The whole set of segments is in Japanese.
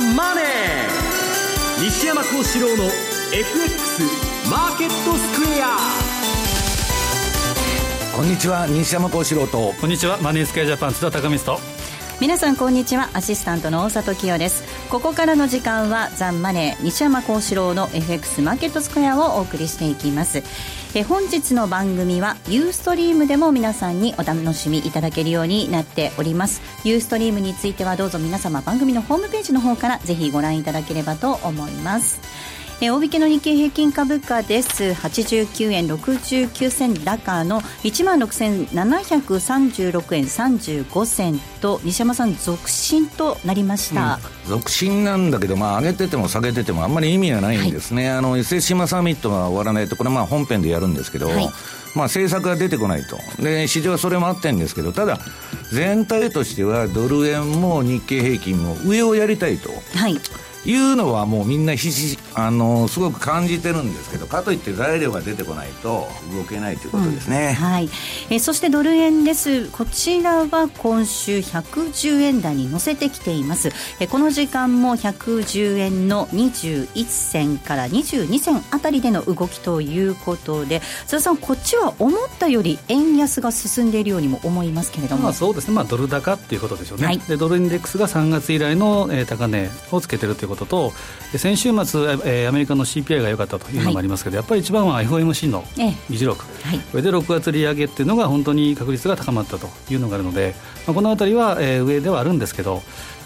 ザ・マネー」西山幸四郎の FX マーケットスクエアこんにちは西山幸四郎と。こんにちはマネースクエアジャパン津田隆光と。皆さんこんにちは。アシスタントの大里清ですここからの時間はザンマネー西山幸四郎の FX マーケットスクエアをお送りしていきます。え本日の番組はユーストリームでも皆さんにお楽しみいただけるようになっております。ユーストリームについてはどうぞ皆様番組のホームページの方からぜひご覧いただければと思います。え大引けの日経平均株価です。89円69銭高の1万6736円35銭と西山さん続伸となりました、うん、続伸なんだけど、まあ、上げてても下げててもあんまり意味がないんですね、はい、あの SS 島サミットが終わらないとこれまあ本編でやるんですけど、はい、まあ政策が出てこないと。で市場はそれもあってるんですけどただ全体としてはドル円も日経平均も上をやりたいと。はいいうのはもうみんなひしあのすごく感じてるんですけどかといって材料が出てこないと動けないということですね、うん、はい。えそしてドル円です。こちらは今週110円台に乗せてきています。えこの時間も110円の21銭から22銭あたりでの動きということで津田さんこっちは思ったより円安が進んでいるようにも思いますけれども、まあ、そうですね、まあ、ドル高っていうことでしょうね、はい、でドルインデックスが3月以来の、えー、高値をつけてるということと先週末、えー、アメリカの CPI が良かったというのもありますけど、はい、やっぱり一番は FOMC の議事録、ええはい、これで6月利上げっていうのが本当に確率が高まったというのがあるので、まあ、このあたりは、えー、上ではあるんですけど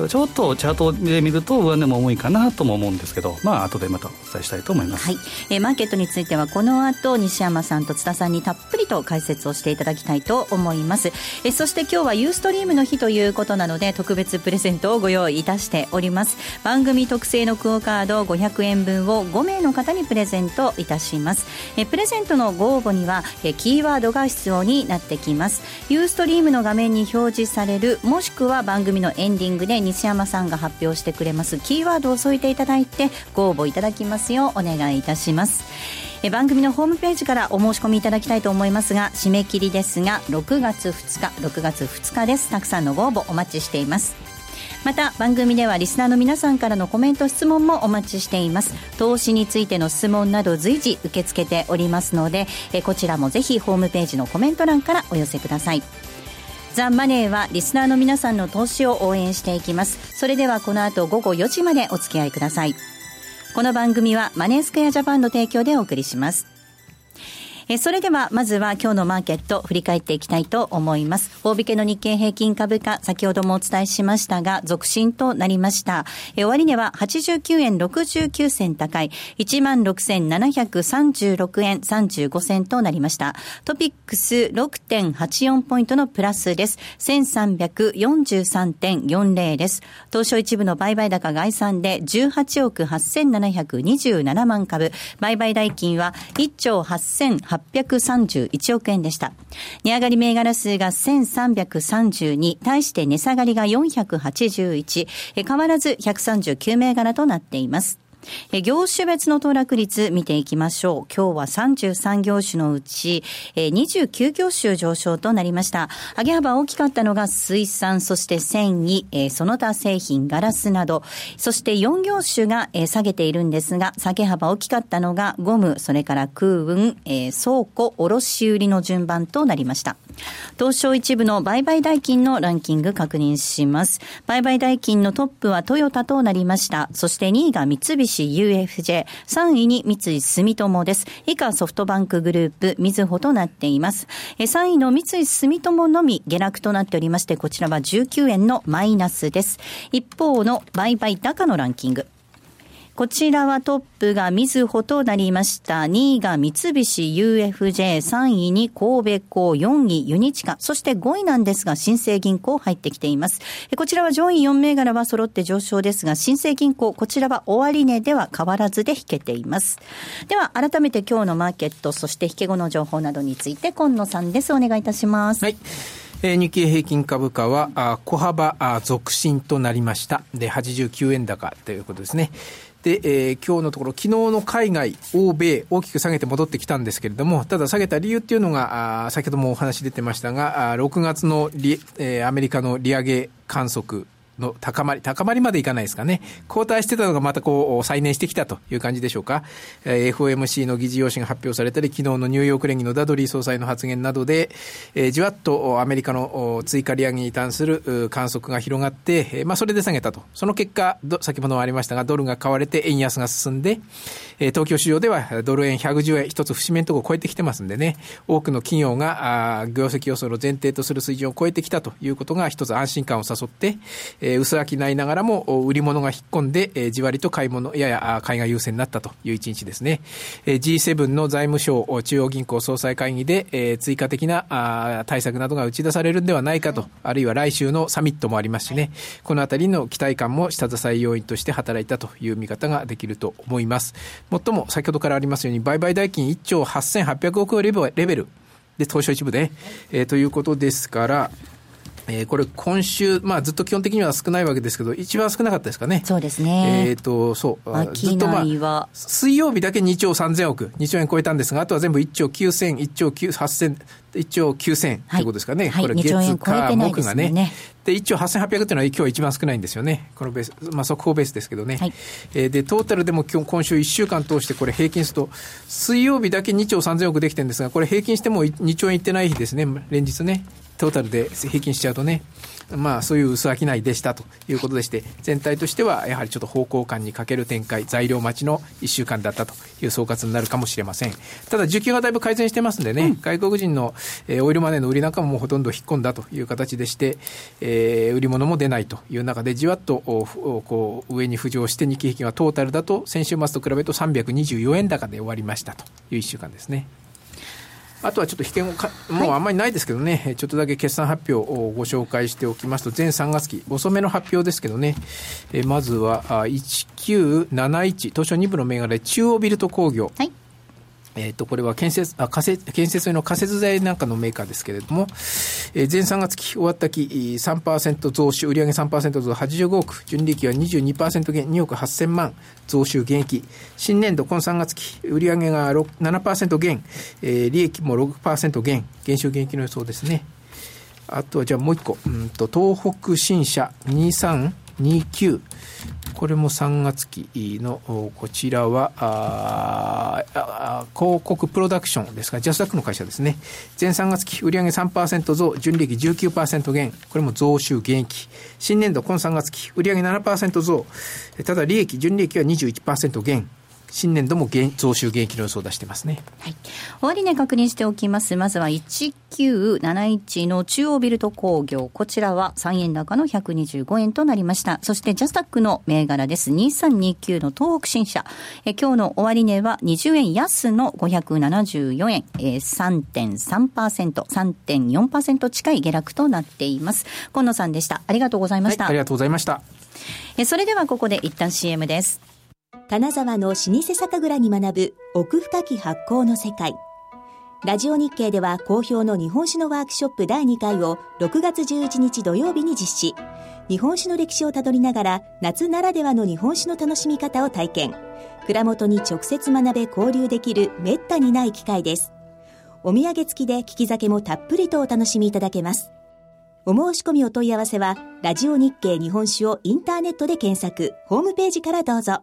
ちょっとチャートで見ると上値も重いかなとも思うんですけどまあ後でまたお伝えしたいと思います、はい。えー、マーケットについてはこの後西山さんと津田さんにたっぷりと解説をしていただきたいと思います、えー、そして今日はユーストリームの日ということなので特別プレゼントをご用意いたしております。番組特製のクオカード500円分を5名の方にプレゼントいたします。えプレゼントのご応募にはえキーワードが必要になってきます。ユーストリームの画面に表示されるもしくは番組のエンディングで西山さんが発表してくれますキーワードを添えていただいてご応募いただきますようお願いいたします。え番組のホームページからお申し込みいただきたいと思いますが締め切りですが6月2日6月2日です。たくさんのご応募お待ちしています。また番組ではリスナーの皆さんからのコメント質問もお待ちしています投資についての質問など随時受け付けておりますのでえこちらもぜひホームページのコメント欄からお寄せくださいザ・マネーはリスナーの皆さんの投資を応援していきます。それではこの後午後4時までお付き合いください。この番組はマネースクエアジャパンの提供でお送りします。えそれでは、まずは今日のマーケット振り返っていきたいと思います。大引けの日経平均株価、先ほどもお伝えしましたが、続伸となりました。え終値は89円69銭高い、16,736円35銭となりました。トピックス6.84ポイントのプラスです。1343.40です。東証一部の売買高概算で18億8727万株、売買代金は1兆8800 831億円でした。値上がり銘柄数が1332、対して値下がりが481、変わらず139銘柄となっています。え業種別の騰落率見ていきましょう。今日は33業種のうちえ29業種上昇となりました。上げ幅大きかったのが水産、そして繊維、えその他製品、ガラスなど、そして4業種がえ下げているんですが、下げ幅大きかったのがゴム、それから空運、倉庫、卸売の順番となりました。東証一部の売買代金のランキング確認します。売買代金のトップはトヨタとなりました。そして2位が三菱 UFJ、3位に三井住友です。以下ソフトバンクグループ、みずほとなっています。3位の三井住友のみ下落となっておりまして、こちらは19円のマイナスです。一方の売買高のランキング。こちらはトップがみずほとなりました。2位が三菱 UFJ、3位に神戸港、4位ユニチカ、そして5位なんですが、新生銀行入ってきています。こちらは上位4銘柄は揃って上昇ですが、新生銀行、こちらは終値では変わらずで引けています。では、改めて今日のマーケット、そして引け後の情報などについて、今野さんです。お願いいたします。はい。えー、日経平均株価は小幅続伸となりました。で、89円高ということですね。で、えー、今日のところ、昨日の海外、欧米、大きく下げて戻ってきたんですけれども、ただ下げた理由っていうのが、あ先ほどもお話出てましたが、あ6月のリ、えー、アメリカの利上げ観測の高まり、高まりまでいかないですかね。後退してたのがまたこう、再燃してきたという感じでしょうか。えー、FOMC の議事要旨が発表されたり、昨日のニューヨーク連議のダドリー総裁の発言などで、えー、じわっとアメリカの追加利上げに関する観測が広がって、えー、まあそれで下げたと。その結果、先ほどもありましたが、ドルが買われて円安が進んで、えー、東京市場ではドル円110円、一つ節目のところを超えてきてますんでね、多くの企業が、あ業績予想の前提とする水準を超えてきたということが一つ安心感を誘って、えー、薄商いながらも売り物が引っ込んで、えー、じわりと買い物、やや買いが優勢になったという一日ですね。えー、G7 の財務省中央銀行総裁会議で、えー、追加的なあ対策などが打ち出されるんではないかと、あるいは来週のサミットもありますしね、このあたりの期待感も下支え要因として働いたという見方ができると思います。もっとも先ほどからありますように、売買代金1兆8800億レベルで、東証一部で、えー、ということですから、えー、これ、今週、まあ、ずっと基本的には少ないわけですけど、一番少なかったですかね。そうですね。えっ、ー、と、そう。ずっとまあ、水曜日だけ2兆3000億、2兆円超えたんですが、あとは全部1兆9000、1兆8000、1兆9000ということですかね。はい、これ、月、火、木がね。で、1兆8800っていうのは今日一番少ないんですよね。このベース、まあ、速報ベースですけどね。はい、えー、で、トータルでも今日、今週1週間通してこれ平均すると、水曜日だけ2兆3000億できてるんですが、これ平均しても2兆円いってない日ですね、連日ね。トータルで平均しちゃうとね。まあ、そういう薄商いでしたということでして、全体としてはやはりちょっと方向感に欠ける展開、材料待ちの1週間だったという総括になるかもしれません。ただ、需給がだいぶ改善してますんでね、うん、外国人の、えー、オイルマネーの売りなんかももうほとんど引っ込んだという形でして、えー、売り物も出ないという中で、じわっとこう上に浮上して、日経平均はトータルだと、先週末と比べると324円高で終わりましたという1週間ですね。あとはちょっと引けももうあんまりないですけどね、はい、ちょっとだけ決算発表をご紹介しておきますと、全3月期、遅めの発表ですけどね、えまずは1971、東証2部の銘柄で中央ビルト工業。はいえっ、ー、と、これは建設、あ、仮設、建設用の仮設材なんかのメーカーですけれども、えー、前3月期終わった期3%増収、売上3%増85億、純利益は22%減、2億8000万増収減益。新年度、今3月期、売上が7%減、えー、利益も6%減、減収減益の予想ですね。あとはじゃあもう一個、うんと、東北新社2329。これも3月期の、こちらは、広告プロダクションですが、ジャスダックの会社ですね。前3月期、売上3%増、純利益19%減、これも増収減益。新年度、今3月期、売上7%増、ただ利益、純利益は21%減。新年度も増収減益の予想を出してますね。はい。終値確認しておきます。まずは1971の中央ビルト工業。こちらは3円高の125円となりました。そしてジャスタックの銘柄です。2329の東北新社。え今日の終値は20円安の574円。えー、3.3%、3.4%近い下落となっています。今野さんでした。ありがとうございました。はい、ありがとうございました。えそれではここで一旦 CM です。金沢の老舗酒蔵に学ぶ奥深き発酵の世界。ラジオ日経では好評の日本酒のワークショップ第2回を6月11日土曜日に実施。日本酒の歴史をたどりながら夏ならではの日本酒の楽しみ方を体験。蔵元に直接学べ交流できるめったにない機会です。お土産付きで利き酒もたっぷりとお楽しみいただけます。お申し込みお問い合わせは、ラジオ日経日本酒をインターネットで検索、ホームページからどうぞ。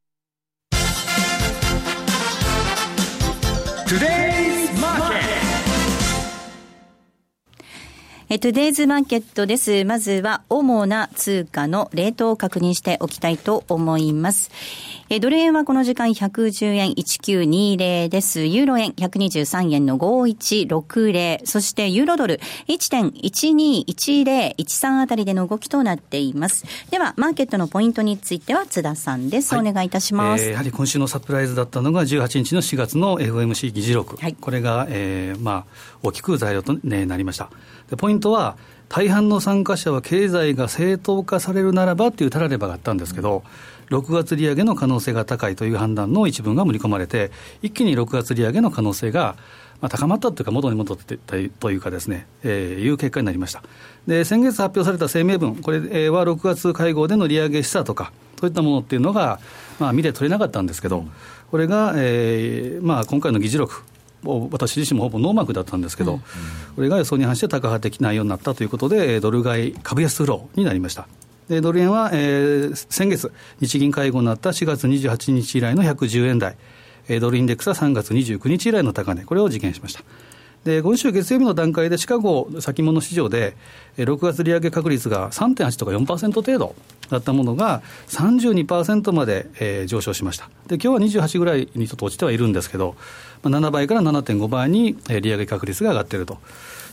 Today え、トゥデイズマーケットです。まずは、主な通貨のレートを確認しておきたいと思います。えドル円はこの時間110円1920です。ユーロ円123円の5160。そしてユーロドル1.121013あたりでの動きとなっています。では、マーケットのポイントについては津田さんです。はい、お願いいたします、えー、やはり今週のサプライズだったのが18日の4月の FOMC 議事録。はい、これが、えー、まあ、大きく材料と、ね、なりました。ポイントは、大半の参加者は経済が正当化されるならばっていうたらればがあったんですけど、6月利上げの可能性が高いという判断の一文が盛り込まれて、一気に6月利上げの可能性が、まあ、高まったというか、元に戻ってたというかですね、えー、いう結果になりました。で、先月発表された声明文、これは6月会合での利上げ示唆とか、そういったものっていうのが、まあ、見て取れなかったんですけど、これが、えーまあ、今回の議事録、私自身もほぼノーマークだったんですけど、うん、これが予想に反して高派的内容になったということで、ドル買い株安フローになりました。でドル円は、えー、先月、日銀会合になった4月28日以来の110円台、ドルインデックスは3月29日以来の高値、これを実現しました。で今週月曜日の段階で、シカゴ先物市場で、6月利上げ確率が3.8とか4%程度だったものが、32%まで、えー、上昇しました。で今日は28ぐらいにちょっと落ちてはいるんですけど、まあ、7倍から7.5倍に利上げ確率が上がっていると。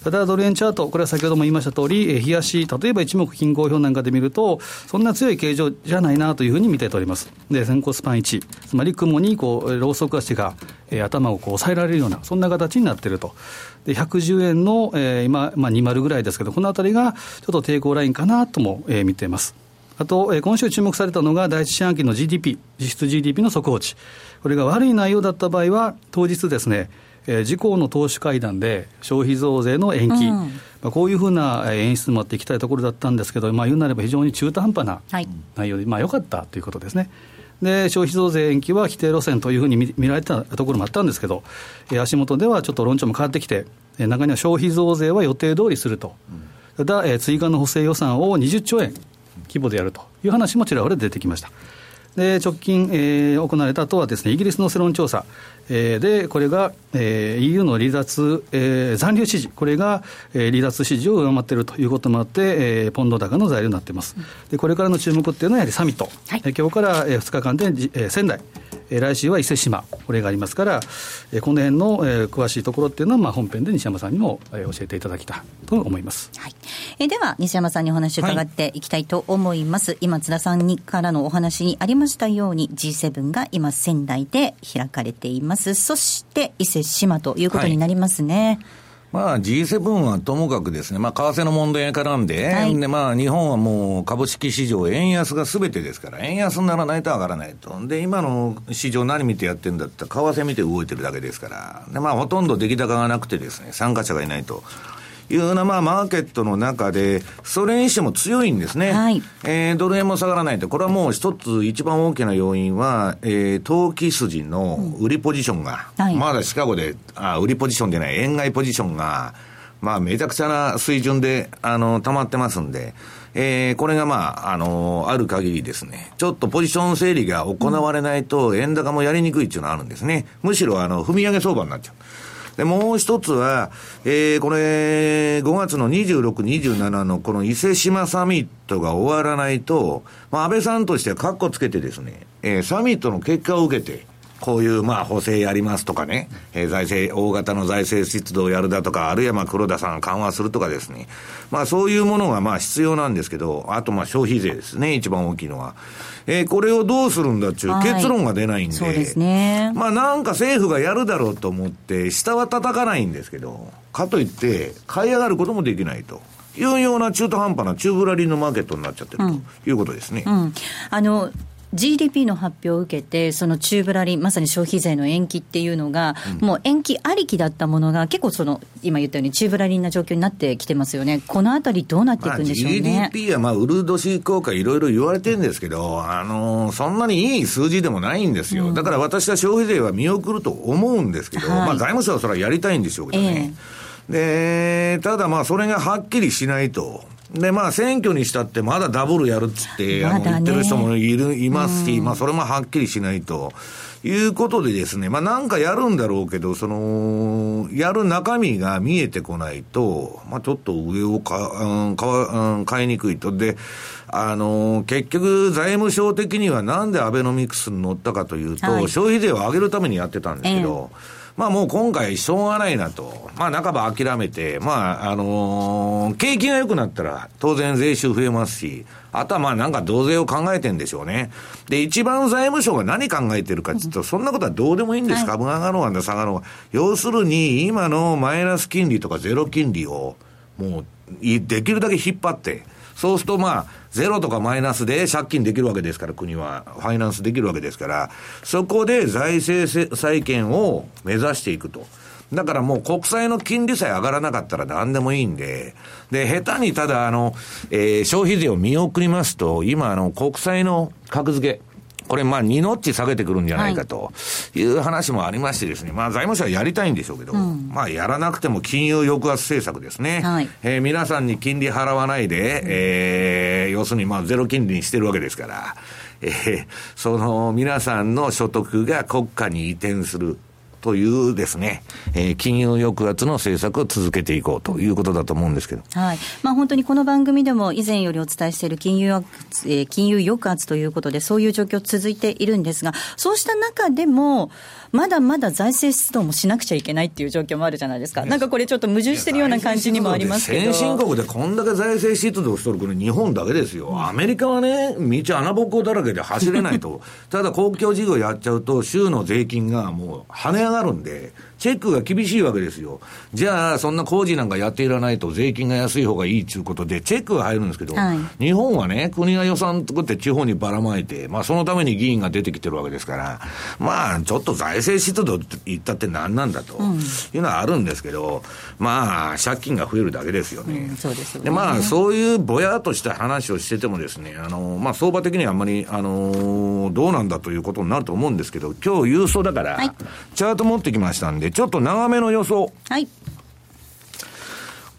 ただドル円チャート、これは先ほども言いました通り、冷やし、例えば一目均衡表なんかで見ると、そんな強い形状じゃないなというふうに見ております。で、先行スパン1、つまり雲にこう、ローソク足が、えー、頭をこう抑えられるような、そんな形になっていると。で、110円の、えー、今、まあ、20ぐらいですけど、このあたりがちょっと抵抗ラインかなとも、えー、見ています。あと、えー、今週注目されたのが、第一四半期の GDP、実質 GDP の速報値。これが悪い内容だった場合は、当日ですね、えー、自公の党首会談で消費増税の延期、うん、まあ、こういうふうな演出もあっていきたいところだったんですけど、まあ、言うなれば非常に中途半端な内容で、はい、まあ、よかったということですね。で消費増税延期は否定路線というふうに見見られたところもあったんですけど、えー、足元ではちょっと論調も変わってきて、えー、中には消費増税は予定通りすると、ただ、えー、追加の補正予算を20兆円規模でやるという話もちらほら出てきました。で直近、えー、行われた後はですね、イギリスの世論調査、えー、で、これが、えー、EU の離脱、えー、残留支持、これが、えー、離脱支持を上回っているということもあって、えー、ポンド高の材料になっています。で、これからの注目っていうのはやはりサミット。はい、え今日から、えー、2日間で、えー、仙台、えー、来週は伊勢志摩、これがありますから、えー、この辺の、えー、詳しいところっていうのは、まあ、本編で西山さんにも、えー、教えていただきたいと思います。はいえー、では、西山さんにお話を伺っていきたいと思います。はい、今、津田さんにからのお話にありましたように、G7 が今、仙台で開かれています。そして伊勢志摩ということになりますね。はいまあ G7 はともかくですね、まあ為替の問題が絡んで、はい、でまあ日本はもう株式市場円安がすべてですから、円安にならないと上がらないと。で、今の市場何見てやってるんだったら、為替見て動いてるだけですから、でまあほとんど出来高がなくてですね、参加者がいないと。いうような、まあ、マーケットの中で、それにしても強いんですね。はい。えー、ドル円も下がらないと。これはもう一つ一番大きな要因は、えー、投機筋の売りポジションが、うんはい、まだシカゴで、あ、売りポジションでない、円買いポジションが、まあ、めちゃくちゃな水準で、あの、溜まってますんで、えー、これがまあ、あのある限りですね、ちょっとポジション整理が行われないと、円高もやりにくいっていうのはあるんですね。むしろ、あの、踏み上げ相場になっちゃう。で、もう一つは、えー、これ、5月の26、27のこの伊勢志摩サミットが終わらないと、まあ、安倍さんとしてはカッコつけてですね、えー、サミットの結果を受けて、こういう、まあ、補正やりますとかね、えー、財政、大型の財政出動をやるだとか、あるいはまあ、黒田さん緩和するとかですね。まあ、そういうものがまあ、必要なんですけど、あとまあ、消費税ですね、一番大きいのは。えー、これをどうするんだっていう結論が出ないんで、そうですね。まあ、なんか政府がやるだろうと思って、下は叩かないんですけど、かといって、買い上がることもできないと。いうような中途半端な中ぶらりんのマーケットになっちゃってるということですね。うん、あの GDP の発表を受けて、その中ぶらりまさに消費税の延期っていうのが、うん、もう延期ありきだったものが、結構その、今言ったように中ぶらりんな状況になってきてますよね。このあたりどうなっていくんでしょうね。まあ、GDP はまあ、ウルドシ効果いろいろ言われてるんですけど、あのー、そんなにいい数字でもないんですよ。うん、だから私は消費税は見送ると思うんですけど、はい、まあ財務省はそれはやりたいんでしょうけどね。えー、で、ただまあ、それがはっきりしないと。で、まあ、選挙にしたって、まだダブルやるっつって、あの、言ってる人もいる、いますし、まあ、それもはっきりしないと。いうことでですね、まあなんかやるんだろうけど、その、やる中身が見えてこないと、まあちょっと上をか、うん、かうん、買いにくいと。で、あの、結局財務省的にはなんでアベノミクスに乗ったかというと、はい、消費税を上げるためにやってたんですけど、えーまあもう今回しょうがないなと。まあ半ば諦めて、まああのー、景気が良くなったら当然税収増えますし、あとはまあなんか増税を考えてんでしょうね。で、一番財務省が何考えてるかって言うと、そんなことはどうでもいいんです。株が上がろうが下がろうが。要するに、今のマイナス金利とかゼロ金利を、もう、できるだけ引っ張って、そうするとまあ、ゼロとかマイナスで借金できるわけですから、国は。ファイナンスできるわけですから、そこで財政再建を目指していくと。だからもう国債の金利さえ上がらなかったら何でもいいんで、で、下手にただあの、えー、消費税を見送りますと、今あの、国債の格付け、これ、まあ、2ノッチ下げてくるんじゃないかという話もありましてですね、まあ、財務省はやりたいんでしょうけど、うん、まあ、やらなくても金融抑圧政策ですね。はい、えー、皆さんに金利払わないで、えー、要するに、まあ、ゼロ金利にしてるわけですから、えー、その皆さんの所得が国家に移転する。というですね、えー、金融抑圧の政策を続けていこうということだと思うんですけど。はい。まあ本当にこの番組でも以前よりお伝えしている金融、えー、金融抑圧ということで、そういう状況続いているんですが、そうした中でも、まだまだ財政出動もしなくちゃいけないっていう状況もあるじゃないですか。なんかこれちょっと矛盾してるような感じにもありますけど。先進国でこんだけ財政出動しとる国、日本だけですよ。アメリカはね、道穴ぼこだらけで走れないと。ただ公共事業やっちゃうと、州の税金がもう跳ね上がるんで、チェックが厳しいわけですよ。じゃあ、そんな工事なんかやっていらないと税金が安い方がいいということで、チェックが入るんですけど、はい、日本はね、国が予算作って地方にばらまいて、まあそのために議員が出てきてるわけですから、まあちょっと財政出動って言ったって何なんだというのはあるんですけど、うん、まあ借金が増えるだけですよね。うん、そうですよね。で、まあそういうぼやっとした話をしててもですね、あの、まあ相場的にはあんまり、あの、どうなんだということになると思うんですけど、今日郵送だから、チャート持ってきましたんで、ちょっと長めの予想。はい。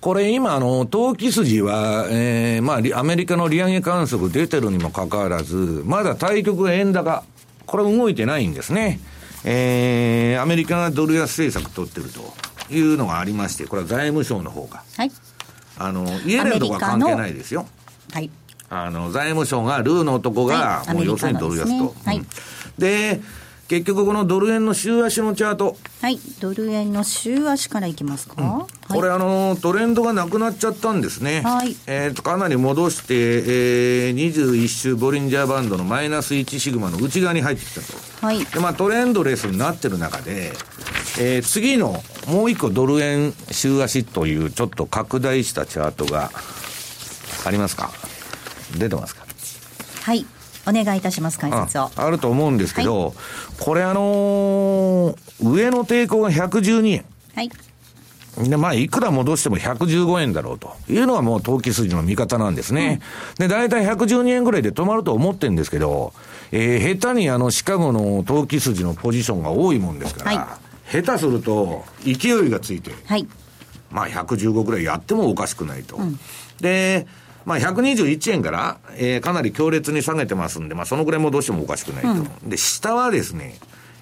これ今、あの、投機筋は、えー、まあ、アメリカの利上げ観測出てるにもかかわらず、まだ対局円高、これ動いてないんですね。えー、アメリカがドル安政策取ってるというのがありまして、これは財務省の方が。はい。あの、イエレンとか関係ないですよ。はい。あの、財務省が、ルーの男が、もう要するにドル安と。はい。で、結局このドル円の週足のチャート。はい。ドル円の週足からいきますか、うんはい、これあの、トレンドがなくなっちゃったんですね。はい。えっ、ー、と、かなり戻して、えー、21週ボリンジャーバンドのマイナス1シグマの内側に入ってきたと。はい。で、まあトレンドレスになってる中で、えー、次のもう一個ドル円週足というちょっと拡大したチャートがありますか？出てますか？はい。お願いいたします、解説を。あると思うんですけど、はい、これあのー、上の抵抗が112円。はい。で、まあ、いくら戻しても115円だろうというのがもう投機筋の見方なんですね。うん、で、大体112円ぐらいで止まると思ってるんですけど、えー、下手にあの、シカゴの投機筋のポジションが多いもんですから、はい、下手すると勢いがついて、はい、まあ、115ぐらいやってもおかしくないと。うん、で、まあ、121円から、えー、かなり強烈に下げてますんで、まあ、そのぐらい戻してもおかしくないと。うん、で、下はですね、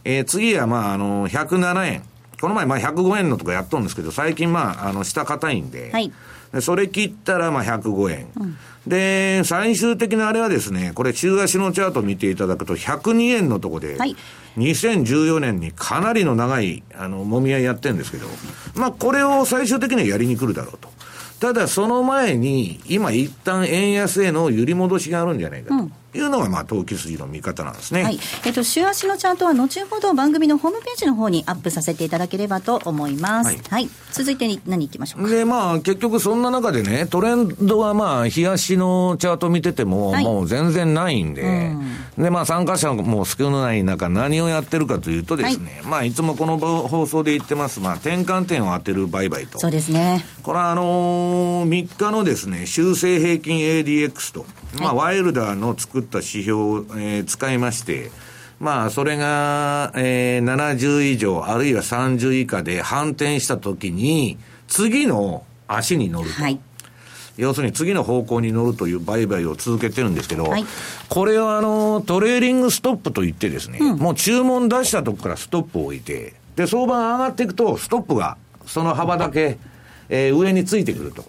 えー、次は、まあ、あの、107円。この前、まあ、105円のとかやっとるんですけど、最近、まあ、あの、下硬いんで、はい、でそれ切ったら、まあ、105円。うん、で、最終的なあれはですね、これ、週足のチャート見ていただくと、102円のとこで、はい、2014年にかなりの長い、あの、もみ合いやってるんですけど、まあ、これを最終的にはやりに来るだろうと。ただその前に、今一旦円安への揺り戻しがあるんじゃないかと。うんいうのが、まあ、投機筋の見方なんですね。はい。えっ、と、週足のチャートは後ほど番組のホームページの方にアップさせていただければと思います。はい。はい、続いて何いきましょうか？で、まあ、結局そんな中でね、トレンドはまあ、日足のチャート見てても、はい、もう全然ないんで、うん、で、まあ、参加者も少ない中、何をやってるかというとですね、はい、まあ、いつもこの放送で言ってます、まあ、転換点を当てる売買と。そうですね。これは、あのー、3日のですね、修正平均 ADX と、まあ、ワイルダーの作った指標を、えー、使いまして、まあ、それが、えー、70以上、あるいは30以下で反転したときに、次の足に乗ると。はい要するに次の方向に乗るという売買を続けてるんですけど、はい、これはあの、トレーリングストップといってですね、うん、もう注文出したとこからストップを置いて、で、相場が上がっていくと、ストップがその幅だけ、えー、上についてくると。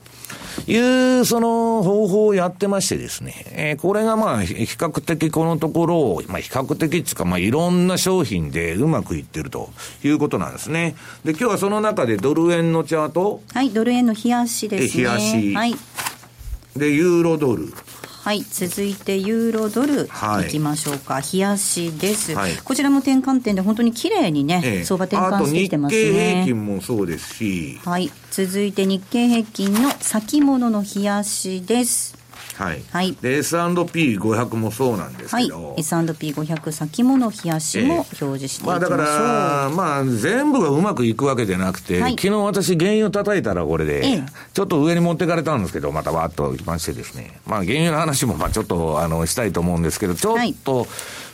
いう、その方法をやってましてですね、えー、これがまあ、比較的このところを、まあ、比較的っていうか、まあ、いろんな商品でうまくいってるということなんですね。で、今日はその中でドル円のチャート。はい、ドル円の冷やしですね。冷やし。はい。で、ユーロドル。はい続いてユーロドルい。きましょうか、はい、冷やしです、はい、こちらも転換点で本当に綺麗にね、ええ、相場転換してきてますね。日経平均もそうですし。はい。続いて日経平均の先物の冷やしですはい。はい。で、S&P500 もそうなんですけど。はい。S&P500 先物冷やしも表示していきましょう。まあだから、まあ全部がうまくいくわけじゃなくて、はい、昨日私原油叩いたらこれで、ちょっと上に持ってかれたんですけど、またわーっときましてですね。まあ原油の話もまあちょっとあのしたいと思うんですけど、ちょっと、はい、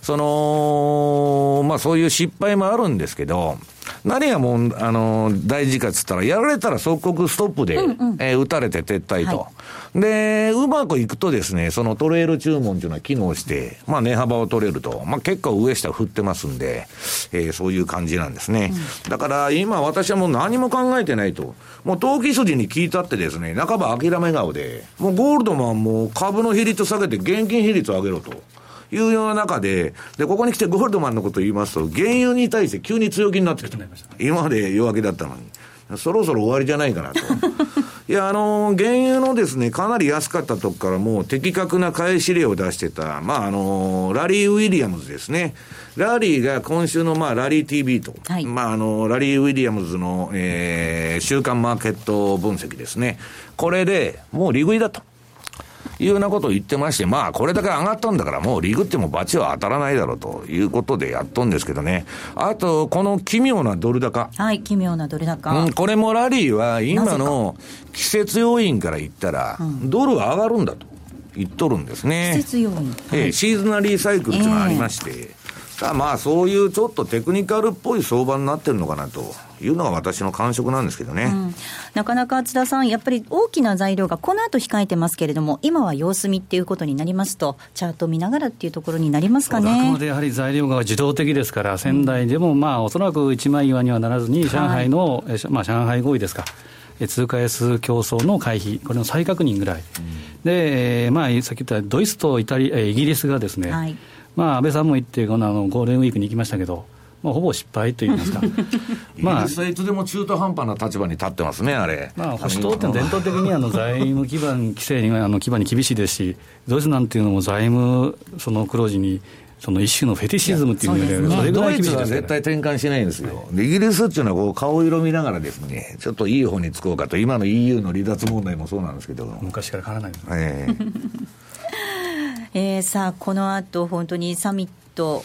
その、まあそういう失敗もあるんですけど、何がもう、あの、大事かっつったら、やられたら即刻ストップで、うんうん、えー、打たれて撤退と、はい、で、うまくいくとですね、そのトレール注文というのは機能して、まあ値幅を取れると。まあ結構上下振ってますんで、えー、そういう感じなんですね。うん、だから今私はもう何も考えてないと。もう投機筋に聞いたってですね、半ば諦め顔で、もうゴールドマンも株の比率下げて現金比率を上げろと。いうような中で、で、ここに来てゴールドマンのことを言いますと、原油に対して急に強気になってきた。今まで弱気だったのに。そろそろ終わりじゃないかなと。いや、あの原油のですね、かなり安かったとこからもう的確な買い指令を出してた、まあ、あのラリー・ウィリアムズですね。ラリーが今週の、まあ、ラリー TV と、はい、まあ、あの、ラリー・ウィリアムズの、えー、週間マーケット分析ですね。これで、もう利食いだと。いうようなことを言ってまして、まあ、これだけ上がったんだから、もうリグっても罰は当たらないだろうということでやっとんですけどね。あと、この奇妙なドル高。はい、奇妙なドル高。うん、これもラリーは今の季節要因から言ったら、ドルは上がるんだと言っとるんですね。季節要因。ええ、シーズナリーサイクルっていうのがありまして、えーまあそういうちょっとテクニカルっぽい相場になってるのかなというのが私の感触なんですけどね、うん、なかなか津田さん、やっぱり大きな材料がこの後控えてますけれども、今は様子見っていうことになりますと、チャート見ながらっていうところになりますかね。あくまでやはり材料が自動的ですから、仙台でもまあおそらく一枚岩にはならずに、上海の、はい、まあ、上海合意ですか。通貨安競争の回避、これの再確認ぐらい、うん、で、まあ、さっき言ったドイツとイタリイギリスがですね、はいまあ、安倍さんも言って、このあのゴールデンウィークに行きましたけど、まあ、ほぼ失敗といいますか、まあ、いつでも中途半端な立場に立ってますね、あれ。まあ、保守党って伝統的にあの財務基盤規制にあの基盤に厳しいですし、ドイツなんていうのも財務その黒字にその一種のフェティシズムっていうのが、ね、ドイツは絶対転換しないんですよ、イギリスっていうのはこう顔色見ながらですね、ちょっといい方につこうかと、今の EU の離脱問題もそうなんですけど、昔から変わらない、えーえー、さあ、この後本当にサミット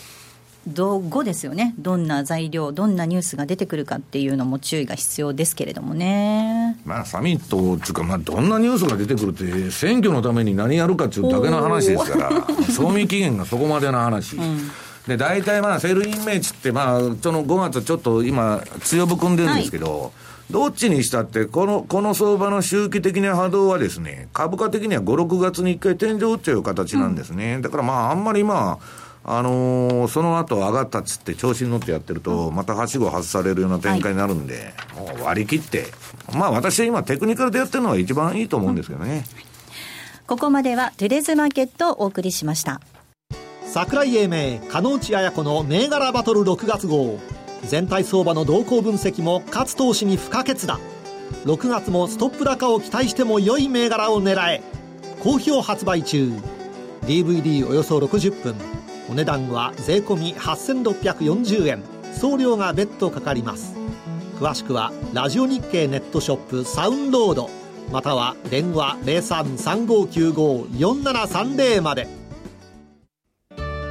後ですよね、どんな材料、どんなニュースが出てくるかっていうのも注意が必要ですけれどもね。まあ、サミットっていうか、まあ、どんなニュースが出てくるって、選挙のために何やるかっていうだけの話ですから、賞味期限がそこまでの話。うんで大体まあ Sell in May っつって、まあ、その5月、ちょっと今、強含んでるんですけど、はいどっちにしたって、この、この相場の周期的な波動はですね、株価的には5、6月に1回天井打っちゃう形なんですね。うん、だからまあ、あんまりまあ、あのー、その後上がったっつって調子に乗ってやってると、またはしご外されるような展開になるんで、はい、もう割り切って、まあ私は今テクニカルでやってるのが一番いいと思うんですけどね。ここまではテレズマーケットをお送りしました。桜井英明、加納内彩子の銘柄バトル6月号。全体相場の動向分析も勝投資に不可欠だ。6月もストップ高を期待しても良い銘柄を狙え。好評発売中。DVD およそ60分。お値段は税込8640円。送料が別途かかります。詳しくはラジオ日経ネットショップサウンロード。または電話0335954730まで。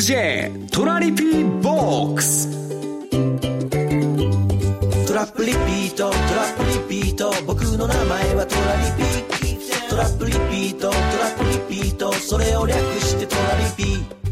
J トラリピボックス。トラップリピートトラップリピート。僕の名前はトラリピトラップリピートトラップリピート。それを略してトラリピ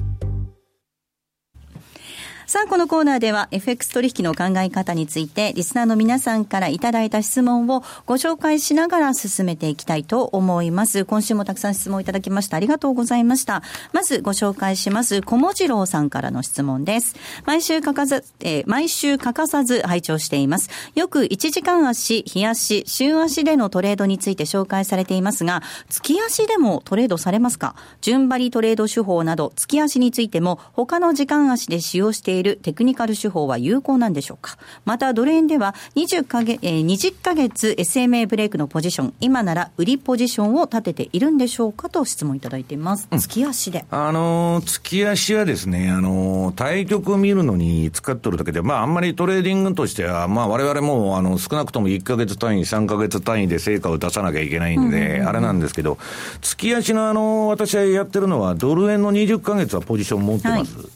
さあ、このコーナーでは FX 取引の考え方について、リスナーの皆さんからいただいた質問をご紹介しながら進めていきたいと思います。今週もたくさん質問いただきましたありがとうございました。まずご紹介します、小文次郎さんからの質問です。毎週欠かさず、えー、毎週欠かさず拝聴しています。よく1時間足、日足、週足でのトレードについて紹介されていますが、月足でもトレードされますか？順張りトレード手法など、月足についても他の時間足で使用しているテクニカル手法は有効なんでしょうか？また、ドル円では20か月、えー、20ヶ月 SMA ブレイクのポジション、今なら売りポジションを立てているんでしょうか？と質問いただいています。月足で。あのー、月足はですね、あのー、大局見るのに使っとるだけで、まあ、あんまりトレーディングとしては、まあ、我々も、あの、少なくとも1ヶ月単位、3ヶ月単位で成果を出さなきゃいけないんで、あれなんですけど、月足のあの、私はやってるのは、ドル円の20ヶ月はポジション持ってます。はい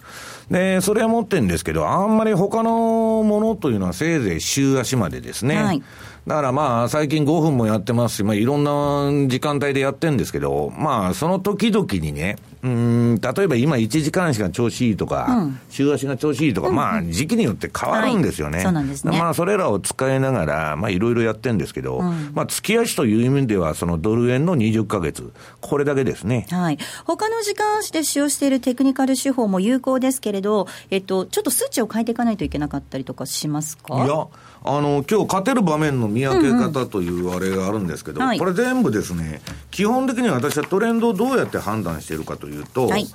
で、それは持ってるんですけど、あんまり他のものというのはせいぜい週足までですね。はいだからまあ、最近5分もやってますし、まあ、いろんな時間帯でやってるんですけど、まあ、その時々にね、うん、例えば今1時間しか調子いいとか、うん、週足が調子いいとか、まあ、時期によって変わるんですよね。はい、そうなんですね。まあ、それらを使いながら、まあ、いろいろやってるんですけど、うん、まあ、月足という意味では、そのドル円の20ヶ月、これだけですね。はい。他の時間足で使用しているテクニカル手法も有効ですけれど、えっと、ちょっと数値を変えていかないといけなかったりとかしますか？いや、あの、今日勝てる場面の見分け方というあれがあるんですけど、うんうん、これ全部ですね、基本的には私はトレンドをどうやって判断しているかというと、はい、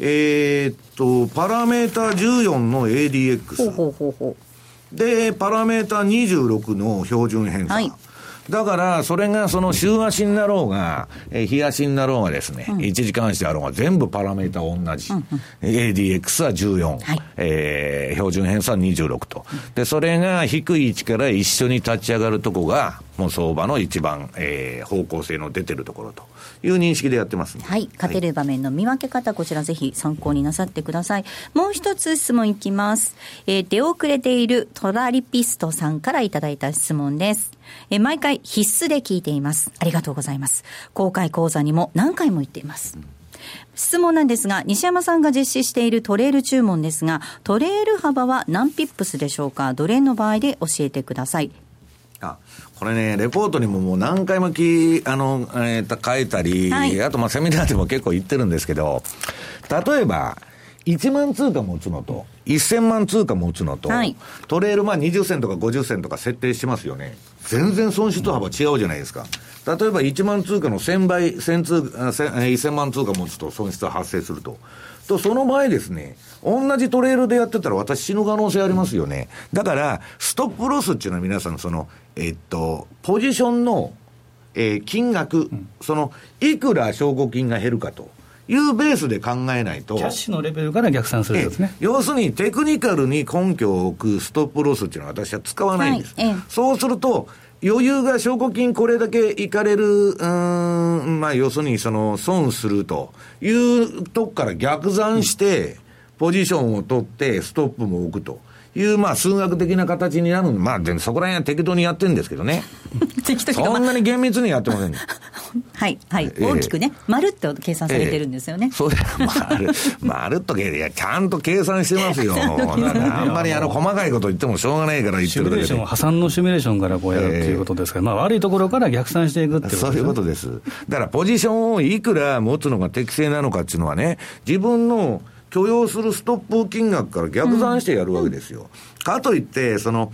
えー、っと、パラメータ14の ADX。ほうほうほうで、パラメータ26の標準偏差。はいだから、それがその週足になろうが、えー、日足になろうがですね、うん、1時間足であろうが全部パラメータ同じ。うんうん、ADX は14、はい、えー、標準偏差は26と。で、それが低い位置から一緒に立ち上がるとこが、もう相場の一番、えー、方向性の出てるところと。いう認識でやってます、はい。勝てる場面の見分け方、こちらぜひ参考になさってください。もう一つ質問いきます。えー、出遅れているトラリピストさんからいただいた質問です。えー、毎回必須で聞いています。ありがとうございます。公開講座にも何回も言っています。うん質問なんですが、西山さんが実施しているトレール注文ですが、トレール幅は何ピップスでしょうか？ドル円の場合で教えてください。あこれね、レポートにももう何回もきあの、えー、書いたり、はい、あとまあセミナーでも結構言ってるんですけど、例えば、1万通貨持つのと、1000万通貨持つのと、はい、トレールまあ20銭とか50銭とか設定してますよね。全然損失幅違うじゃないですか。例えば1万通貨の1000倍、1000通、1000万通貨持つと損失が発生すると。と、その前ですね、同じトレールでやってたら私死ぬ可能性ありますよね。だから、ストップロスっていうのは皆さん、その、えっと、ポジションの、えー、金額、その、いくら証拠金が減るかと。いうベースで考えないと。キャッシュのレベルから逆算するんですね。要するにテクニカルに根拠を置くストップロスっていうのは私は使わないんです。はい、そうすると、余裕が証拠金これだけいかれる、うん、まあ要するにその損するというとこから逆算して、ポジションを取ってストップも置くと。いう、まあ、数学的な形になるまあ、でそこら辺は適当にやってるんですけどね。適当に。そんなに厳密にやってません。はい、はい、えー、大きくね、まるっと計算されてるんですよね。えー、そう まる、まるっと計、いや、ちゃんと計算してますよ。あんまりあの、細かいこと言ってもしょうがないから言ってるだけで。破産のシミュレーションからこうやるっていうことですから、えー、まあ、悪いところから逆算していくってことです、ね、そういうことです。だから、ポジションをいくら持つのが適正なのかっていうのはね、自分の許容するストップ金額から逆算してやるわけですよ。うん、かといって、その、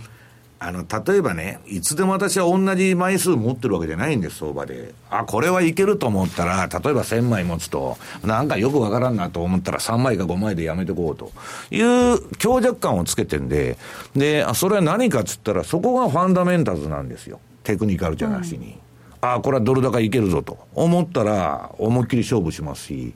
あの、例えばね、いつでも私は同じ枚数持ってるわけじゃないんです、相場で。あ、これはいけると思ったら、例えば1000枚持つと、なんかよくわからんなと思ったら3枚か5枚でやめてこうという強弱感をつけてんで、で、それは何かっつったら、そこがファンダメンタルズなんですよ。テクニカルじゃなしに。うんああ、これはドル高いけるぞと。思ったら、思いっきり勝負しますし、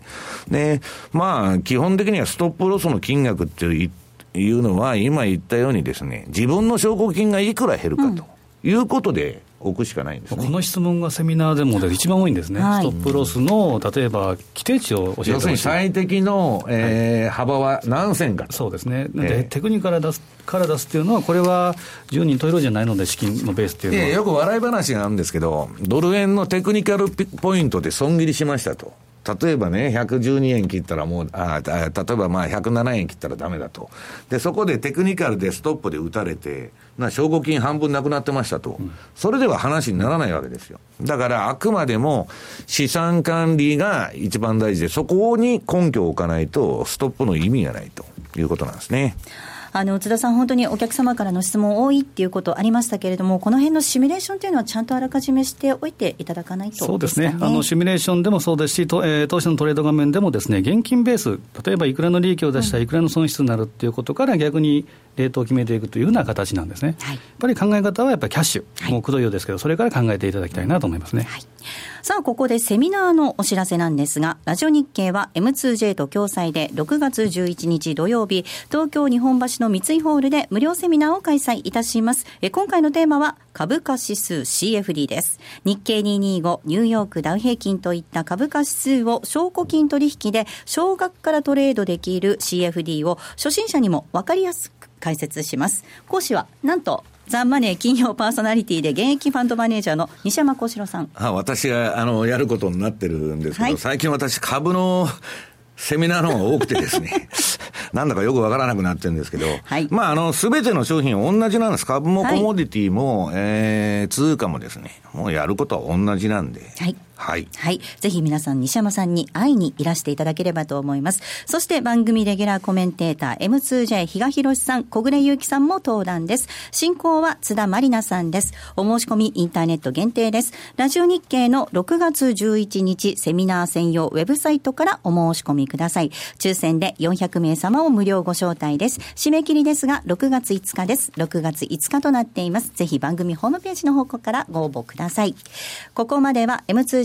で、まあ、基本的にはストップロスの金額っていうのは、今言ったようにですね、自分の証拠金がいくら減るかと。いうことで、置くしかないんです、ね、この質問がセミナーでも一番多いんですね、はい、ストップロスの例えば規定値を教えて要するに最適の、えー、はい、幅は何線かそうですね、で、えー、テクニカル出すから出すっていうのは、これは10人トイレじゃないので、資金のベースっていうのは。よく笑い話があるんですけど、ドル円のテクニカルポイントで損切りしましたと。例えばね、112円切ったらもう、あ例えばまあ107円切ったらダメだと。で、そこでテクニカルでストップで打たれて、な証拠金半分なくなってましたと、それでは話にならないわけですよ。だからあくまでも資産管理が一番大事で、そこに根拠を置かないと、ストップの意味がないということなんですね。あの津田さん、本当にお客様からの質問多いっていうことありましたけれども、この辺のシミュレーションというのは、ちゃんとあらかじめしておいていただかないと、ね、そうですね。あの、シミュレーションでもそうですし、とえー、投資のトレード画面でもです、ね、現金ベース、例えばいくらの利益を出したらい。くらの損失になるっていうことから、逆にレートを決めていくというふうな形なんですね。はい、やっぱり考え方はやっぱりキャッシュ、はい、もうくどいようですけど、それから考えていただきたいなと思いますね。はいさあ、ここでセミナーのお知らせなんですが、ラジオ日経は M2J と共催で6月11日土曜日、東京日本橋の三井ホールで無料セミナーを開催いたします。え今回のテーマは、株価指数 CFD です。日経225、ニューヨークダウ平均といった株価指数を証拠金取引で少額からトレードできる CFD を初心者にもわかりやすく解説します。講師は、なんと、ザンマネー金曜パーソナリティで現役ファンドマネージャーの西山幸四郎さん。あ私があのやることになってるんですけど、はい、最近私株のセミナーの方が多くてですね、なんだかよくわからなくなってるんですけど、はい、まあ、あの、すべての商品同じなんです。株もコモディティも、はい、えー、通貨もですね、もうやることは同じなんで、はい。はい。はい。ぜひ皆さん、西山さんに会いにいらしていただければと思います。そして番組レギュラーコメンテーター、M2J 比嘉博さん、小暮祐樹さんも登壇です。進行は津田まりなさんです。お申し込みインターネット限定です。ラジオ日経の6月11日セミナー専用ウェブサイトからお申し込みください。抽選で400名様を無料ご招待です。締め切りですが、6月5日です。6月5日となっています。ぜひ番組ホームページの方向からご応募ください。ここまでは M2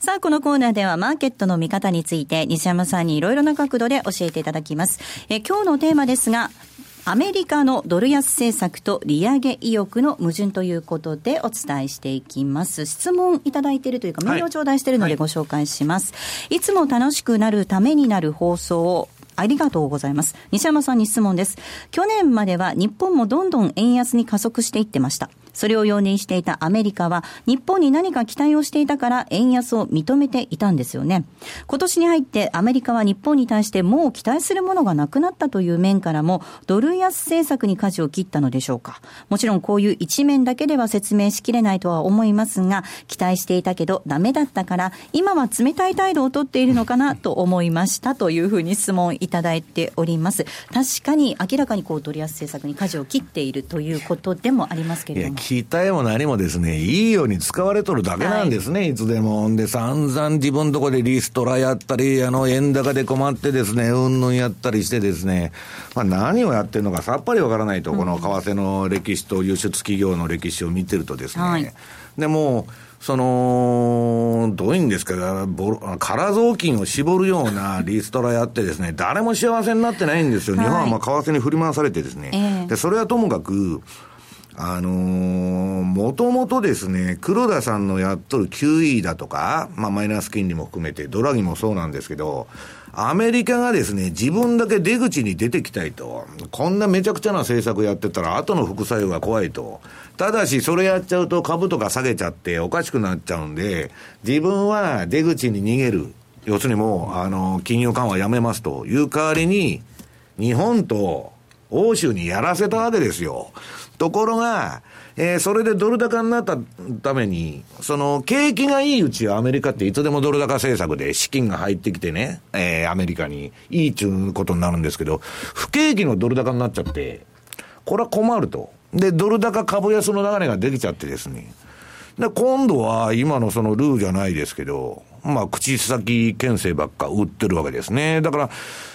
さあ、このコーナーではマーケットの見方について西山さんにいろいろな角度で教えていただきます。え今日のテーマですが、アメリカのドル安政策と利上げ意欲の矛盾ということでお伝えしていきます。質問いただいているというか、メールを頂戴しているのでご紹介します。はい、いつも楽しくなるためになる放送をありがとうございます。西山さんに質問です。去年までは日本もどんどん円安に加速していってました。それを容認していたアメリカは、日本に何か期待をしていたから円安を認めていたんですよね。今年に入ってアメリカは日本に対してもう期待するものがなくなったという面からも、ドル安政策に舵を切ったのでしょうか。もちろんこういう一面だけでは説明しきれないとは思いますが、期待していたけどダメだったから、今は冷たい態度をとっているのかなと思いましたというふうに質問いただいております。確かに明らかにこうドル安政策に舵を切っているということでもありますけれども。期待も何もですね、いいように使われとるだけなんですね、はい、いつでも。で、散々自分のとこでリストラやったり、あの、円高で困ってですね、うんぬんやったりしてですね、まあ何をやってるのかさっぱりわからないと、この為替の歴史と輸出企業の歴史を見てるとですね、はい、でもその、どういうんですか、ボ空雑巾を絞るような リストラやってですね、誰も幸せになってないんですよ。日本はまあ為替に振り回されてですね。で、それはともかく、あのー、もともとですね、黒田さんのやっとる QE だとか、まあマイナス金利も含めて、ドラギもそうなんですけど、アメリカがですね、自分だけ出口に出てきたいと。こんなめちゃくちゃな政策やってたら、後の副作用が怖いと。ただし、それやっちゃうと株とか下げちゃっておかしくなっちゃうんで、自分は出口に逃げる。要するにもう、あの、金融緩和やめますという代わりに、日本と欧州にやらせたわけですよ。ところが、えー、それでドル高になったために、その、景気がいいうちはアメリカっていつでもドル高政策で資金が入ってきてね、えー、アメリカにいいっちゅうことになるんですけど、不景気のドル高になっちゃって、これは困ると。で、ドル高株安の流れができちゃってですね。で、今度は今のそのルーじゃないですけど、まあ、口先牽制ばっか売ってるわけですね。だから、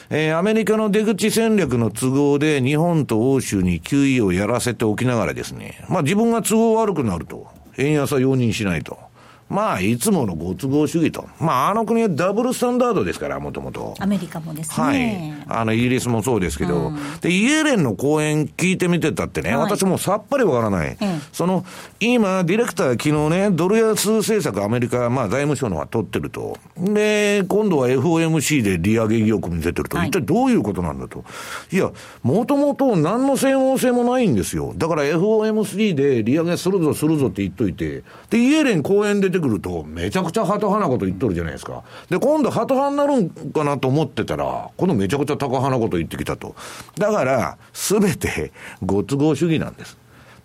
えー、アメリカの出口戦略の都合で日本と欧州に QE をやらせておきながらですね、まあ自分が都合悪くなると、円安は容認しないと。まあ、いつものご都合主義と。まあ、あの国はダブルスタンダードですから、もともと。アメリカもですね。はい。あの、イギリスもそうですけど、うん、で、イエレンの講演聞いてみてたってね、はい、私もさっぱりわからない。うん、その、今、ディレクター昨日ね、ドル安政策アメリカ、まあ、財務省のは取ってると。で、今度は FOMC で利上げ意欲に出てると。一体どういうことなんだと。いや、もともと何の専門性もないんですよ。だから FOMC で利上げするぞするぞって言っといて、で、イエレン講演出てくると、めちゃくちゃハト派なこと言っとるじゃないですか。で、今度ハト派になるんかなと思ってたら、今度めちゃくちゃタカ派なこと言ってきたと。だから、すべてご都合主義なんです。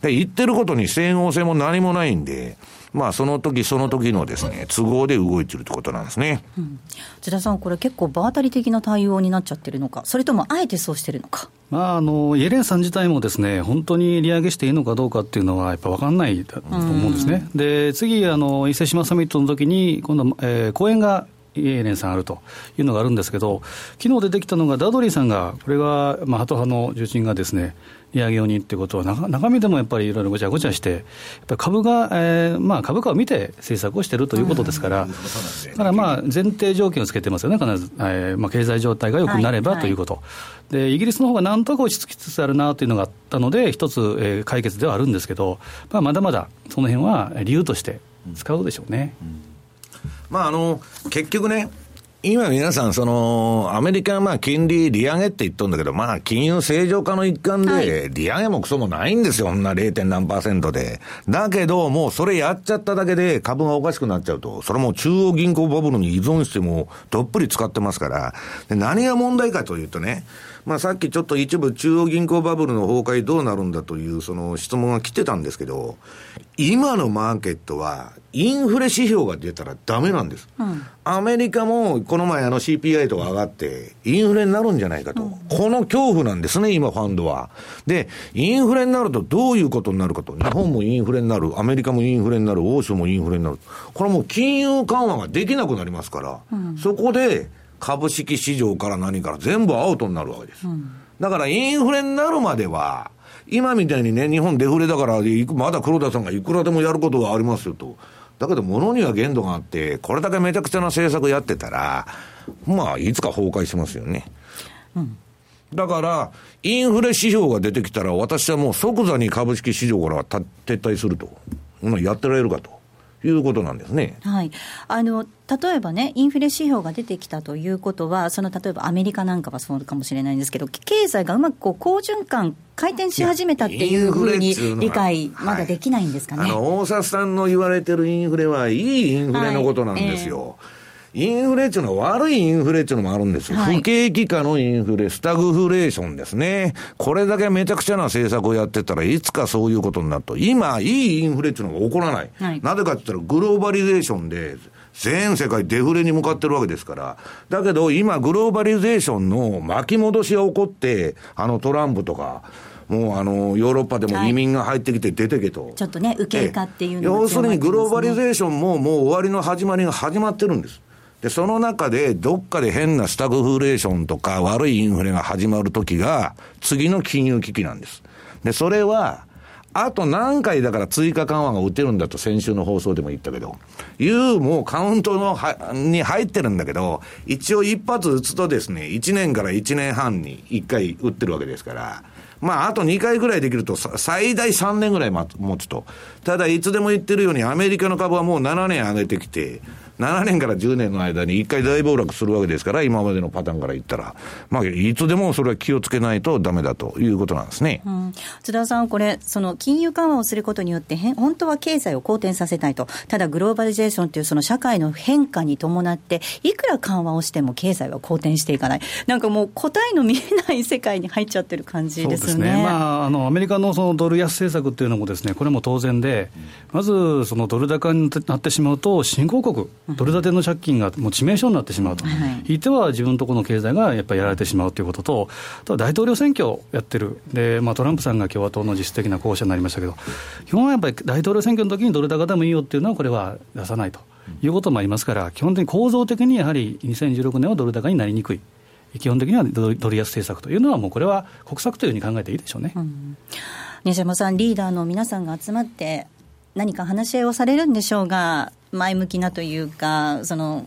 で、言ってることに整合性も何もないんで、まあ、その時その時のですね、都合で動いてるってことなんですね。うん、津田さん、これ結構場当たり的な対応になっちゃってるのか、それともあえてそうしてるのか？まあ、あのイエレンさん自体もですね本当に利上げしていいのかどうかっていうのは、やっぱ分かんないと思うんですね。で次あの、伊勢志摩サミットの時に、今度、えー、講演がイエレンさんあるというのがあるんですけど、昨日出てきたのが、ダドリーさんが、これは、まあ、ハト派の重鎮がですね、利上げ用にってことは、中身でもやっぱりいろいろごちゃごちゃして、やっぱり株が、えーまあ、株価を見て政策をしているということですから、だからまあ前提条件をつけてますよね、必ず、えーまあ、経済状態が良くなればということ、はいはい、でイギリスの方がなんとか落ち着きつつあるなというのがあったので、一つ、えー、解決ではあるんですけど、まあ、まだまだその辺は理由として使うでしょうね。うんうん、まあ、あの結局ね今皆さん、その、アメリカはまあ金利利上げって言っとるんだけど、まあ金融正常化の一環で、利上げもクソもないんですよ、そんな 0. 何パーセントで。だけど、もうそれやっちゃっただけで株がおかしくなっちゃうと、それも中央銀行バブルに依存してもどっぷり使ってますから、で何が問題かというとね、まあ、さっきちょっと一部中央銀行バブルの崩壊どうなるんだというその質問が来てたんですけど、今のマーケットはインフレ指標が出たらダメなんです。うん、アメリカもこの前あの CPI とか上がってインフレになるんじゃないかと。うん、この恐怖なんですね、今ファンドは。で、インフレになるとどういうことになるかと。日本もインフレになる、アメリカもインフレになる、欧州もインフレになる。これもう金融緩和ができなくなりますから、うん、そこで、株式市場から何から全部アウトになるわけです。うん、だからインフレになるまでは、今みたいにね、日本デフレだから、まだ黒田さんがいくらでもやることがありますよと。だけど、物には限度があって、これだけめちゃくちゃな政策やってたら、まあ、いつか崩壊しますよね。うん、だから、インフレ指標が出てきたら、私はもう即座に株式市場から撤退すると。やってられるかと。いうことなんですね。はい。あの、例えばね、インフレ指標が出てきたということは、その例えばアメリカなんかはそうかもしれないんですけど、経済がうまくこう好循環、回転し始めたっていうふうに理解、まだできないんですかね。はい、あの、大沢さんの言われてるインフレはいいインフレのことなんですよ。はいえーインフレっていうのは悪いインフレっていうのもあるんですよ。はい、不景気化のインフレ、スタグフレーションですね。これだけめちゃくちゃな政策をやってたらいつかそういうことになると。今、いいインフレっていうのが起こらない。はい、なぜかって言ったらグローバリゼーションで、全世界デフレに向かってるわけですから。だけど今グローバリゼーションの巻き戻しが起こって、あのトランプとか、もうあの、ヨーロッパでも移民が入ってきて出てけと。はい、ちょっとね、受け入れかっていうの、ね、要するにグローバリゼーションももう終わりの始まりが始まってるんです。で、その中で、どっかで変なスタグフレーションとか悪いインフレが始まるときが、次の金融危機なんです。で、それは、あと何回だから追加緩和が打てるんだと先週の放送でも言ったけど、いうもうカウントのはに入ってるんだけど、一応一発打つとですね、1年から1年半に1回打ってるわけですから、まあ、あと2回ぐらいできると、最大3年ぐらい持つと。ただ、いつでも言ってるように、アメリカの株はもう7年上げてきて、7年から10年の間に1回大暴落するわけですから、今までのパターンから言ったら、まあ、いつでもそれは気をつけないとだめだということなんですね、うん、津田さん、これ、その金融緩和をすることによって、本当は経済を好転させたいと、ただグローバリゼーションというその社会の変化に伴って、いくら緩和をしても経済は好転していかない、なんかもう答えの見えない世界に入っちゃってる感じですね。ね。まあ、あのアメリカのそのドル安政策っていうのもですね、これも当然で、まずそのドル高になってしまうと、新興国、ドル建ての借金金がもう致命傷になってしまうと、はい、ひいては自分のところの経済がやっぱりやられてしまうということと、と大統領選挙をやってる、でまあ、トランプさんが共和党の実質的な候補者になりましたけど、基本はやっぱり大統領選挙の時にドル高でもいいよっていうのは、これは出さないと。いうこともありますから、基本的に構造的にやはり2016年はドル高になりにくい。基本的にはドル安政策というのは、もうこれは国策というふうに考えていいでしょうね、うん、西山さん、リーダーの皆さんが集まって、何か話し合いをされるんでしょうが、前向きなというか、その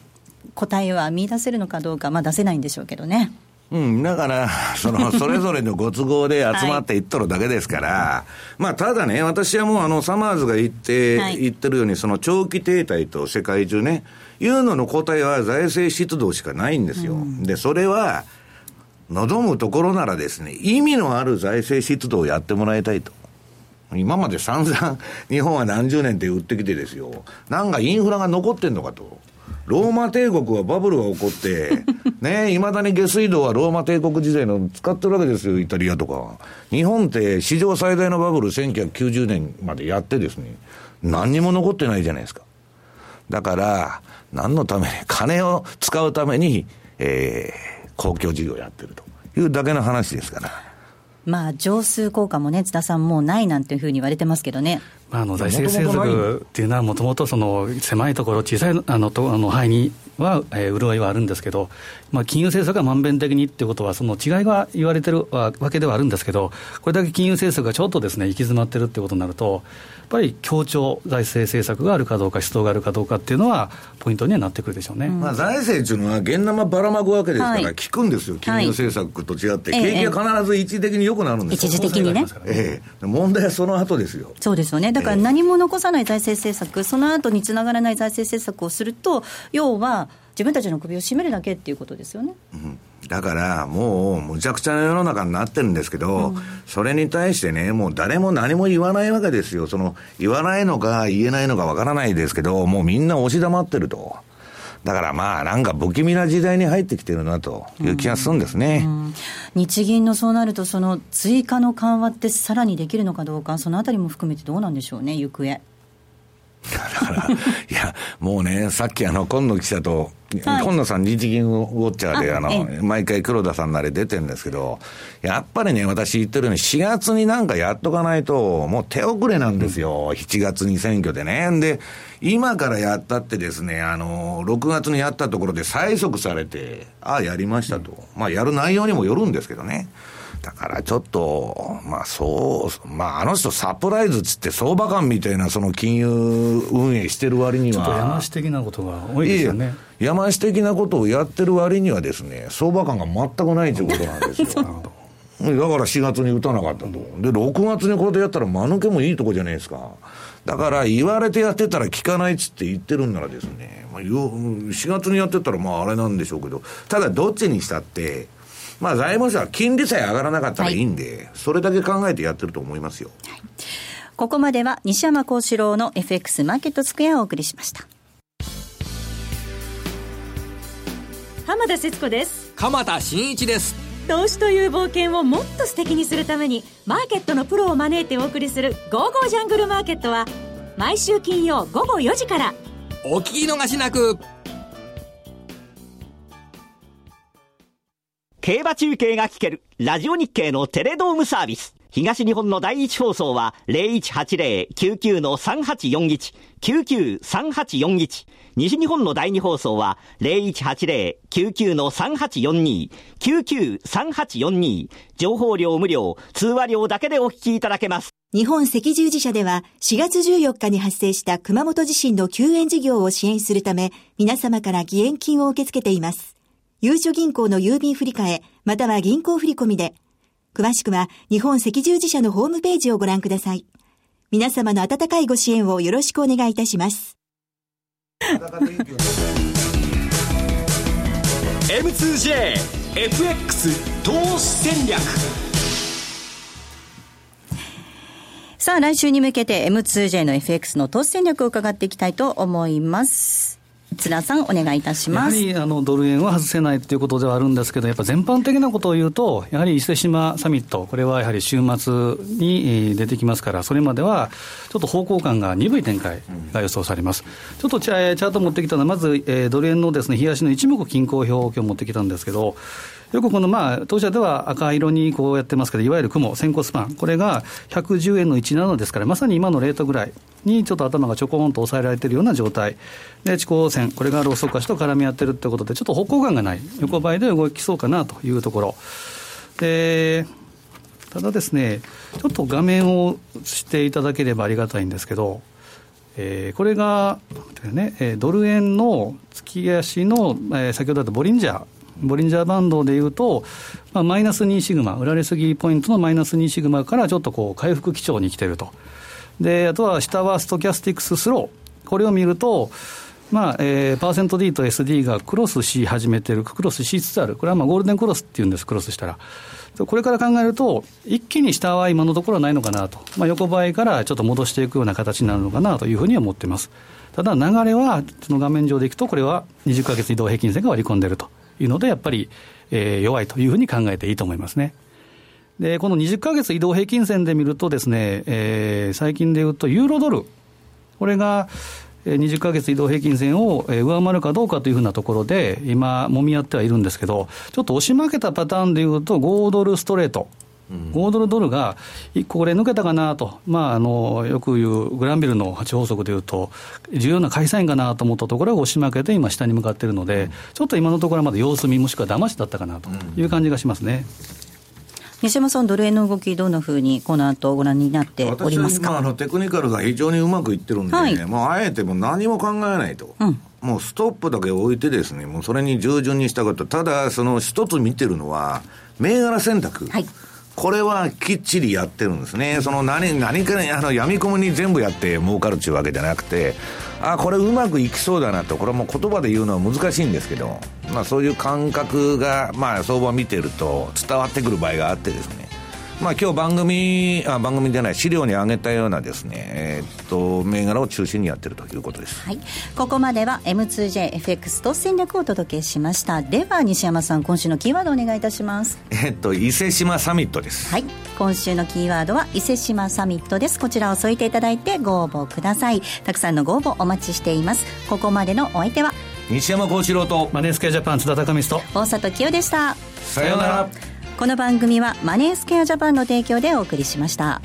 答えは見出せるのかどうか、まあ、出せないんでしょうけどね。うん、だから、その、それぞれのご都合で集まっていっとるだけですから、はい、まあ、ただね、私はもう、あの、サマーズが言って、はい、言ってるように、その、長期停滞と世界中ね、いうのの答えは財政出動しかないんですよ。うん、で、それは、望むところならですね、意味のある財政出動をやってもらいたいと。今まで散々、日本は何十年って売ってきてですよ。なんかインフラが残ってんのかと。ローマ帝国はバブルが起こって、ね、いまだに下水道はローマ帝国時代の使ってるわけですよ、イタリアとか。日本って史上最大のバブル1990年までやってですね、何にも残ってないじゃないですか。だから、何のために、金を使うために、えー、公共事業をやってるというだけの話ですから。まあ、乗数効果もね、津田さん、もうないなんていうふうに言われてますけどね。まあ、あの財政政策っていうのは、もともとその狭いところ、小さいあのとあの範囲には、えー、潤いはあるんですけど、まあ、金融政策がまんべん的にっていうことは、その違いが言われてるわけではあるんですけど、これだけ金融政策がちょっとですね、行き詰まってるってことになると、ぱり協調財政政策があるかどうか、出動があるかどうかっていうのは、ポイントにはなってくるでしょうね、まあ、財政っていうのは、現生ばらまくわけですから、効くんですよ、金融政策と違って、はい、景気は必ず一時的に良くなるんですよ、一時的にね。ええ、問題はその後ですよ。そうですよね。だから何も残さない財政政策、その後につながらない財政政策をすると、要は自分たちの首を絞めるだけっていうことですよね。うんだからもうむちゃくちゃな世の中になってるんですけど、うん、それに対してね、もう誰も何も言わないわけですよ。その、言わないのか言えないのかわからないですけど、もうみんな押し黙ってると。だからまあ、なんか不気味な時代に入ってきてるなという気がするんですね、うんうん、日銀のそうなると、その追加の緩和ってさらにできるのかどうか、そのあたりも含めてどうなんでしょうね、行方。だから、いや、もうね、さっきあの、今野記者と、はい、今野さん、日銀ウォッチャーで、あの、毎回黒田さんなり出てるんですけど、やっぱりね、私言ってるように、4月になんかやっとかないと、もう手遅れなんですよ。うん、7月に選挙でね。で、今からやったってですね、あの、6月にやったところで催促されて、ああ、やりましたと。まあ、やる内容にもよるんですけどね。だからちょっと、まあそう、まああの人サプライズつって相場感みたいなその金融運営してる割には。ちょっと山師的なことが多いですよね。山師的なことをやってる割にはですね、相場感が全くないということなんですよ。だから4月に打たなかったと。で、6月にこれでやったら間抜けもいいとこじゃないですか。だから言われてやってたら聞かないっつって言ってるんならですね、まあ、4月にやってたらまああれなんでしょうけど、ただどっちにしたって、まあ財務省は金利さえ上がらなかったらいいんで、はい、それだけ考えてやってると思いますよ。はい、ここまでは西山幸四郎の FX マーケットスクエアをお送りしました。浜田節子です。鎌田新一です。投資という冒険をもっと素敵にするためにマーケットのプロを招いてお送りする「ゴーゴージャングルマーケット」は毎週金曜午後4時からお聞き逃しなく競馬中継が聞けるラジオ日経のテレドームサービス東日本の第一放送は0180-99-3841、99-3841。西日本の第二放送は0180-99-3842、99-3842。情報量無料、通話料だけでお聞きいただけます。日本赤十字社では4月14日に発生した熊本地震の救援事業を支援するため、皆様から義援金を受け付けています。ゆうちょ銀行の郵便振替、または銀行振込で、詳しくは日本赤十字社のホームページをご覧ください。皆様の温かいご支援をよろしくお願いいたします。M2JFX 投資戦略さあ来週に向けて M2J の FX の投資戦略を伺っていきたいと思います。津田さん、お願いいたしますやはりあのドル円は外せないということではあるんですけど、やっぱ全般的なことを言うと、やはり伊勢志摩サミット、これはやはり週末に出てきますから、それまではちょっと方向感が鈍い展開が予想されます。ちょっとチャート持ってきたのは、まず、えー、ドル円のですね、日足の一目均衡表を今日持ってきたんですけど、よくこのまあ、当社では赤色にこうやってますけど、いわゆる雲、先行スパン、これが110円の17ですから、まさに今のレートぐらいにちょっと頭がちょこんと抑えられているような状態。で、地高線、これがローソク足と絡み合ってるってことで、ちょっと方向感がない、横ばいで動きそうかなというところ。で、ただですね、ちょっと画面を出していただければありがたいんですけど、えー、これが、ね、ドル円の月足の、えー、先ほどあったボリンジャー、ボリンジャーバンドでいうと、まあ、マイナス2シグマ、売られすぎポイントのマイナス2シグマからちょっとこう回復基調に来てると。で、あとは下はストキャスティクススロー。これを見ると、まあ、えー、パーセント D と SD がクロスし始めてる、クロスしつつある。これはまあゴールデンクロスっていうんです、クロスしたら。これから考えると、一気に下は今のところはないのかなと。まあ、横ばいからちょっと戻していくような形になるのかなというふうには思っています。ただ流れは、その画面上でいくと、これは20か月移動平均線が割り込んでいるというので、やっぱり、えー、弱いというふうに考えていいと思いますね。で、この20か月移動平均線で見るとですね、えー、最近でいうとユーロドル、これが20か月移動平均線を上回るかどうかというふうなところで、今、もみ合ってはいるんですけど、ちょっと押し負けたパターンでいうと、5ドルストレート。5ドルドルが1個これ抜けたかなと、まあ、あのよく言うグランビルの8法則でいうと、重要な会社員かなと思ったところが押し負けて、今、下に向かっているので、ちょっと今のところはまだ様子見、もしくは騙しだったかなという感じがしますね。西山さん、ドル円の動き、どんなふうにこの後ご覧になっておりますか？私は今あの、テクニカルが非常にうまくいってるんで、はい、もうあえても何も考えないと、うん、もうストップだけ置いてですね、もうそれに従順にしたかった、ただ、その一つ見てるのは、銘柄選択。はいこれはきっちりやってるんですね。その何、何かあの、闇雲に全部やって儲かるっていうわけじゃなくて、あ、これうまくいきそうだなと、これも言葉で言うのは難しいんですけど、まあそういう感覚が、まあ相場見てると伝わってくる場合があってですね。まあ今日番組、あ番組じゃない、資料に挙げたようなですね、えー、っと、銘柄を中心にやってるということです。はい。ここまでは M2JFX と戦略をお届けしました。では、西山さん、今週のキーワードお願いいたします。えっと、伊勢志摩サミットです。はい。今週のキーワードは伊勢志摩サミットです。こちらを添えていただいてご応募ください。たくさんのご応募お待ちしています。ここまでのお相手は、西山幸四郎とマネースケジャパン津田隆美と大里清でしたさようならこの番組はマネースケアジャパンの提供でお送りしました。